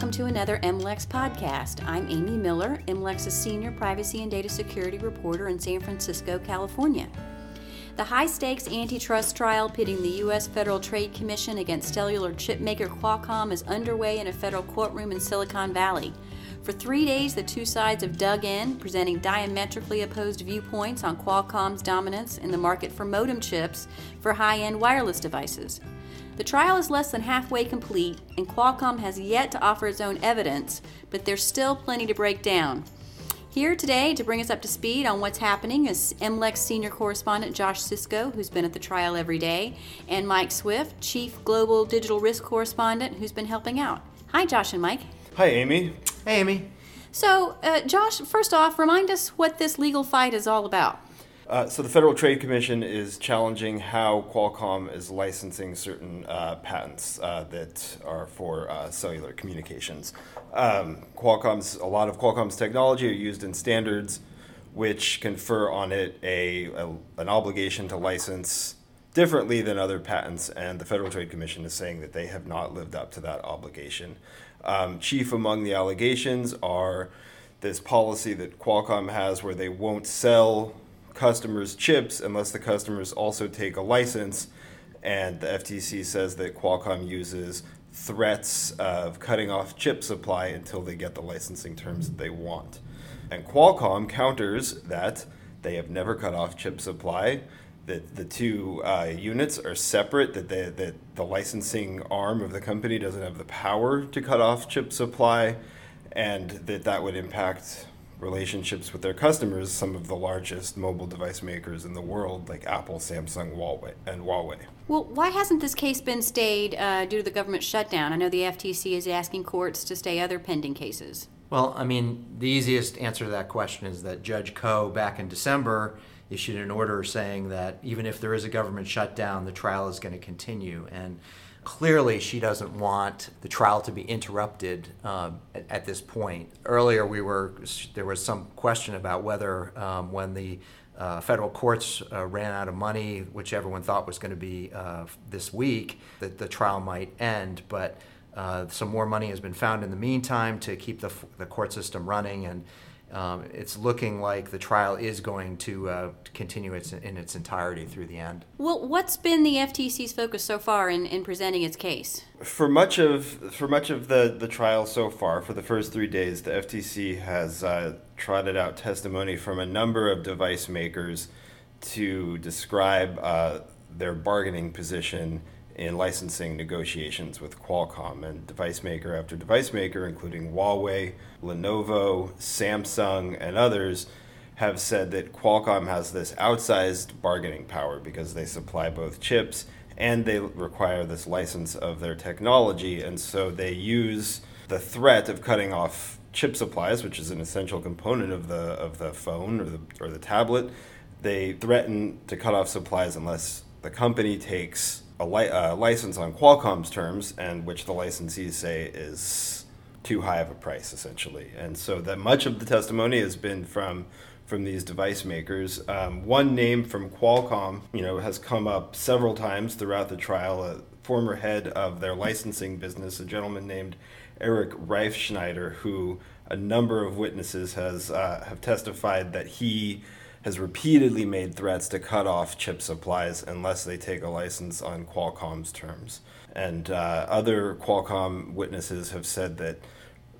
welcome to another MLEX podcast. I'm Amy Miller, MLEX's senior privacy and data security reporter in San Francisco, California. The high stakes antitrust trial pitting the U.S. Federal Trade Commission against cellular chipmaker Qualcomm is underway in a federal courtroom in Silicon Valley. For three days, the two sides have dug in, presenting diametrically opposed viewpoints on Qualcomm's dominance in the market for modem chips for high end wireless devices. The trial is less than halfway complete, and Qualcomm has yet to offer its own evidence, but there's still plenty to break down. Here today to bring us up to speed on what's happening is MLEX senior correspondent Josh Sisco, who's been at the trial every day, and Mike Swift, chief global digital risk correspondent, who's been helping out. Hi, Josh and Mike. Hi, Amy. Hey, Amy. So, uh, Josh, first off, remind us what this legal fight is all about. Uh, so the Federal Trade Commission is challenging how Qualcomm is licensing certain uh, patents uh, that are for uh, cellular communications. Um, Qualcomm's a lot of Qualcomm's technology are used in standards, which confer on it a, a an obligation to license differently than other patents, and the Federal Trade Commission is saying that they have not lived up to that obligation. Um, chief among the allegations are this policy that Qualcomm has where they won't sell customers chips unless the customers also take a license. And the FTC says that Qualcomm uses threats of cutting off chip supply until they get the licensing terms that they want. And Qualcomm counters that they have never cut off chip supply, that the two uh, units are separate, that, they, that the licensing arm of the company doesn't have the power to cut off chip supply, and that that would impact relationships with their customers, some of the largest mobile device makers in the world, like Apple, Samsung, Huawei, and Huawei. Well, why hasn't this case been stayed uh, due to the government shutdown? I know the FTC is asking courts to stay other pending cases. Well, I mean, the easiest answer to that question is that Judge Koh, back in December, issued an order saying that even if there is a government shutdown, the trial is going to continue. And clearly she doesn't want the trial to be interrupted uh, at, at, this point. Earlier, we were there was some question about whether um, when the uh, federal courts uh, ran out of money, which everyone thought was going to be uh, this week, that the trial might end. But uh, some more money has been found in the meantime to keep the, the court system running and um, it's looking like the trial is going to uh, continue its, in its entirety through the end. Well, what's been the FTC's focus so far in, in presenting its case? For much of for much of the, the trial so far, for the first three days, the FTC has uh, trotted out testimony from a number of device makers to describe uh, their bargaining position in licensing negotiations with Qualcomm and device maker after device maker, including Huawei, Lenovo, Samsung, and others, have said that Qualcomm has this outsized bargaining power because they supply both chips and they require this license of their technology. And so they use the threat of cutting off chip supplies, which is an essential component of the, of the phone or the, or the tablet. They threaten to cut off supplies unless the company takes a li- uh, license on Qualcomm's terms, and which the licensees say is too high of a price, essentially. And so that much of the testimony has been from from these device makers. Um, one name from Qualcomm, you know, has come up several times throughout the trial. A former head of their licensing business, a gentleman named Eric Reifschneider, who a number of witnesses has uh, have testified that he has repeatedly made threats to cut off chip supplies unless they take a license on Qualcomm's terms. And uh, other Qualcomm witnesses have said that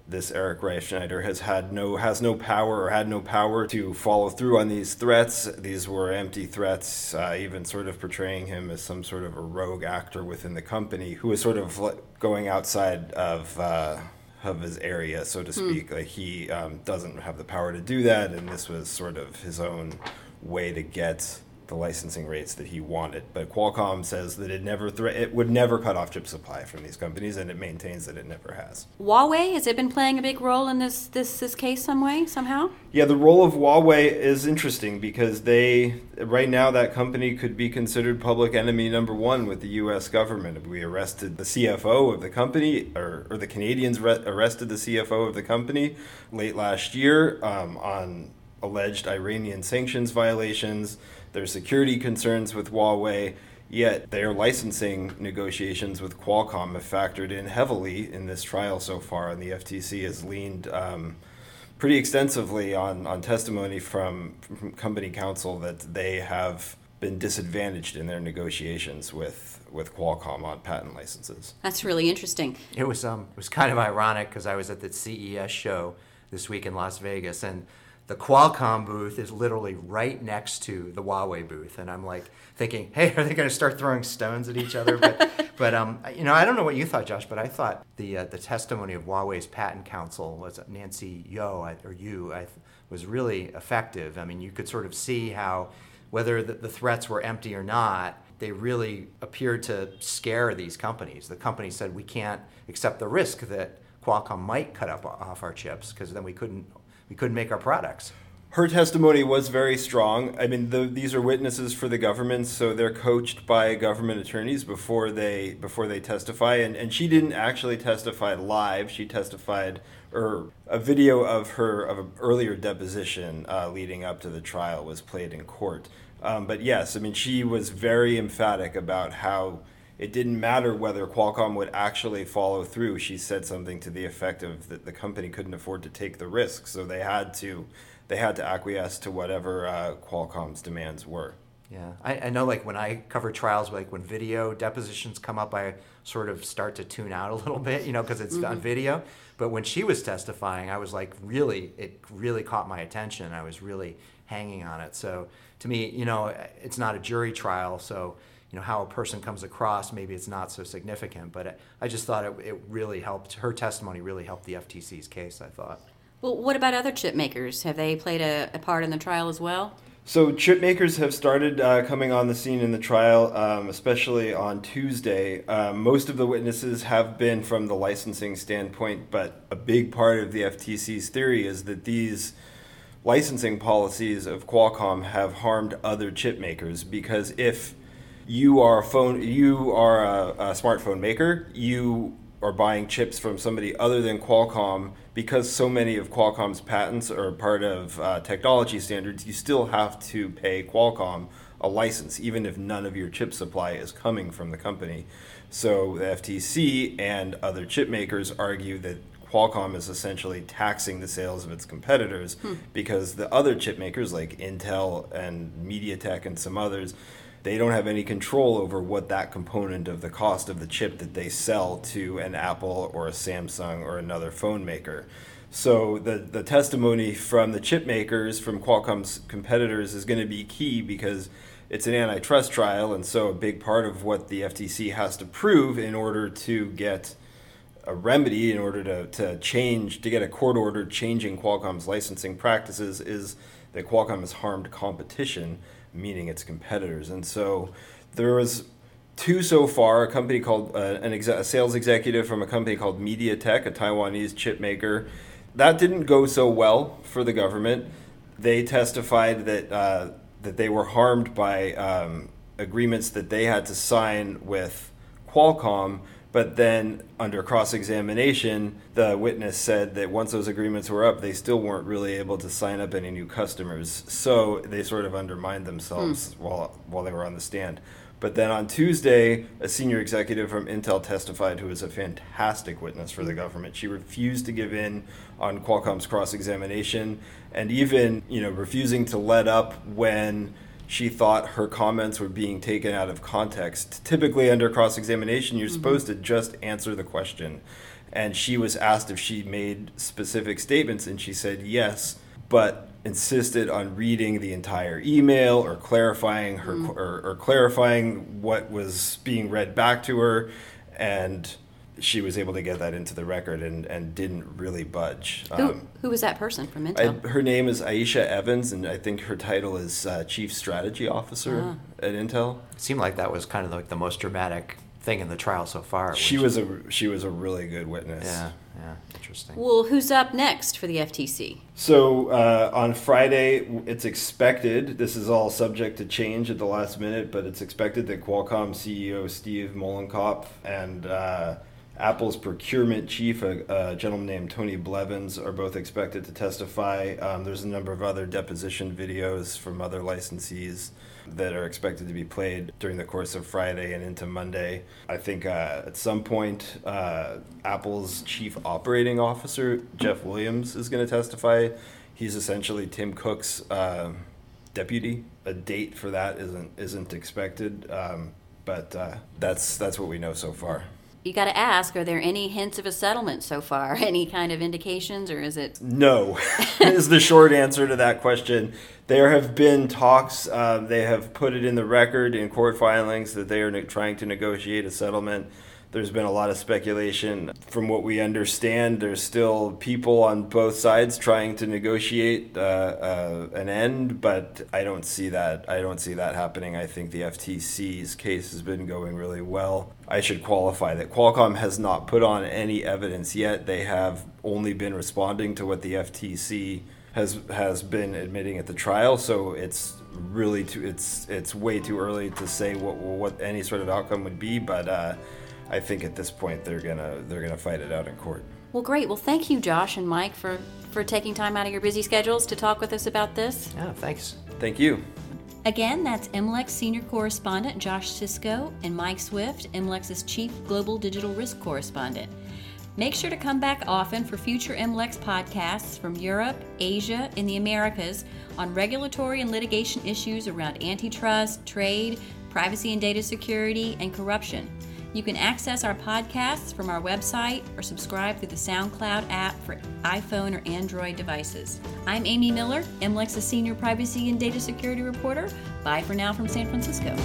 this Eric Reifschneider has had no has no power or had no power to follow through on these threats. These were empty threats, uh, even sort of portraying him as some sort of a rogue actor within the company who was sort of going outside of. Uh, of his area, so to hmm. speak. Mm. Like he um, doesn't have the power to do that, and this was sort of his own way to get the licensing rates that he wanted. But Qualcomm says that it never thre- it would never cut off chip supply from these companies, and it maintains that it never has. Huawei has it been playing a big role in this this this case some way somehow? Yeah, the role of Huawei is interesting because they right now that company could be considered public enemy number one with the U.S. government. We arrested the CFO of the company, or, or the Canadians re- arrested the CFO of the company late last year um, on alleged Iranian sanctions violations. their security concerns with Huawei. Yet their licensing negotiations with Qualcomm have factored in heavily in this trial so far, and the FTC has leaned um, pretty extensively on, on testimony from, from company counsel that they have been disadvantaged in their negotiations with, with Qualcomm on patent licenses. That's really interesting. It was um it was kind of ironic because I was at the CES show this week in Las Vegas and the Qualcomm booth is literally right next to the Huawei booth, and I'm like thinking, hey, are they going to start throwing stones at each other? But, but um, you know, I don't know what you thought, Josh, but I thought the uh, the testimony of Huawei's patent counsel was Nancy Yo or you I, was really effective. I mean, you could sort of see how whether the, the threats were empty or not, they really appeared to scare these companies. The company said we can't accept the risk that Qualcomm might cut up off our chips because then we couldn't we couldn't make our products. Her testimony was very strong. I mean, the, these are witnesses for the government, so they're coached by government attorneys before they before they testify. And, and she didn't actually testify live. She testified, or a video of her of an earlier deposition uh, leading up to the trial was played in court. Um, but yes, I mean, she was very emphatic about how it didn't matter whether Qualcomm would actually follow through. She said something to the effect of that the company couldn't afford to take the risk, so they had to they had to acquiesce to whatever uh, Qualcomm's demands were. Yeah, I, I, know. Like when I cover trials, like when video depositions come up, I sort of start to tune out a little bit, you know, because it's mm-hmm. on video. But when she was testifying, I was like, really, it really caught my attention. I was really hanging on it. So to me, you know, it's not a jury trial, so you know how a person comes across, maybe it's not so significant. But I just thought it, it really helped. Her testimony really helped the FTC's case. I thought. Well, what about other chip makers? Have they played a, a part in the trial as well? So chip makers have started uh, coming on the scene in the trial, um, especially on Tuesday. Um, most of the witnesses have been from the licensing standpoint, but a big part of the FTC's theory is that these licensing policies of Qualcomm have harmed other chip makers because if you are a phone, you are a, a smartphone maker, you are buying chips from somebody other than Qualcomm because so many of Qualcomm's patents are part of uh, technology standards. You still have to pay Qualcomm a license, even if none of your chip supply is coming from the company. So the FTC and other chip makers argue that Qualcomm is essentially taxing the sales of its competitors hmm. because the other chip makers like Intel and MediaTek and some others they don't have any control over what that component of the cost of the chip that they sell to an Apple or a Samsung or another phone maker. So the, the testimony from the chip makers, from Qualcomm's competitors, is going to be key because it's an antitrust trial, and so a big part of what the FTC has to prove in order to get a remedy in order to, to change, to get a court order changing Qualcomm's licensing practices is that Qualcomm has harmed competition, meaning its competitors. And so there was two so far a company called, uh, an a sales executive from a company called MediaTek, a Taiwanese chip maker. That didn't go so well for the government. They testified that, uh, that they were harmed by um, agreements that they had to sign with Qualcomm but then, under cross examination, the witness said that once those agreements were up, they still weren't really able to sign up any new customers. So they sort of undermined themselves hmm. while, while they were on the stand. But then on Tuesday, a senior executive from Intel testified who was a fantastic witness for the government. She refused to give in on Qualcomm's cross examination and even, you know, refusing to let up when she thought her comments were being taken out of context. Typically, under cross examination, you're mm-hmm. supposed to just answer the question. And she was asked if she made specific statements, and she said yes, but insisted on reading the entire email or clarifying her mm-hmm. or, or clarifying what was being read back to her. And she was able to get that into the record and, and didn't really budge. Who, um, who was that person from Intel? I, her name is Aicha Evans, and I think her title is uh, Chief Strategy Officer uh-huh. at Intel. It seemed like that was kind of like the most dramatic thing in the trial so far. She was a she was a really good witness. Yeah, yeah, interesting. Well, who's up next for the FTC? So uh, on Friday, it's expected. This is all subject to change at the last minute, but it's expected that Qualcomm CEO Steve Mollenkopf and uh, Apple's procurement chief, a, a, gentleman named Tony Blevins, are both expected to testify. Um, there's a number of other deposition videos from other licensees that are expected to be played during the course of Friday and into Monday. I think uh, at some point, uh, Apple's chief operating officer, Jeff Williams, is going to testify. He's essentially Tim Cook's uh, deputy. A date for that isn't isn't expected, um, but uh, that's that's what we know so far you got to ask are there any hints of a settlement so far? Any kind of indications or is it? No. Is the short answer to that question. There have been talks uh, they have put it in the record in court filings that they are ne- trying to negotiate a settlement there's been a lot of speculation. From what we understand, there's still people on both sides trying to negotiate uh, uh, an end, but I don't see that. I don't see that happening. I think the FTC's case has been going really well. I should qualify that Qualcomm has not put on any evidence yet. They have only been responding to what the FTC has has been admitting at the trial. So it's really too it's it's way too early to say what what any sort of outcome would be, but. Uh, I think at this point they're gonna they're gonna fight it out in court. Well, great. Well, thank you, Josh and Mike, for for taking time out of your busy schedules to talk with us about this. Yeah, thanks. Thank you. Again, that's MLEX senior correspondent Josh Sisco and Mike Swift, MLEX's chief global digital risk correspondent. Make sure to come back often for future MLEX podcasts from Europe, Asia, and the Americas on regulatory and litigation issues around antitrust, trade, privacy and data security, and corruption. You can access our podcasts from our website or subscribe through the SoundCloud app for iPhone or Android devices. I'm Amy Miller, MLEX's Senior Privacy and Data Security Reporter. Bye for now from San Francisco.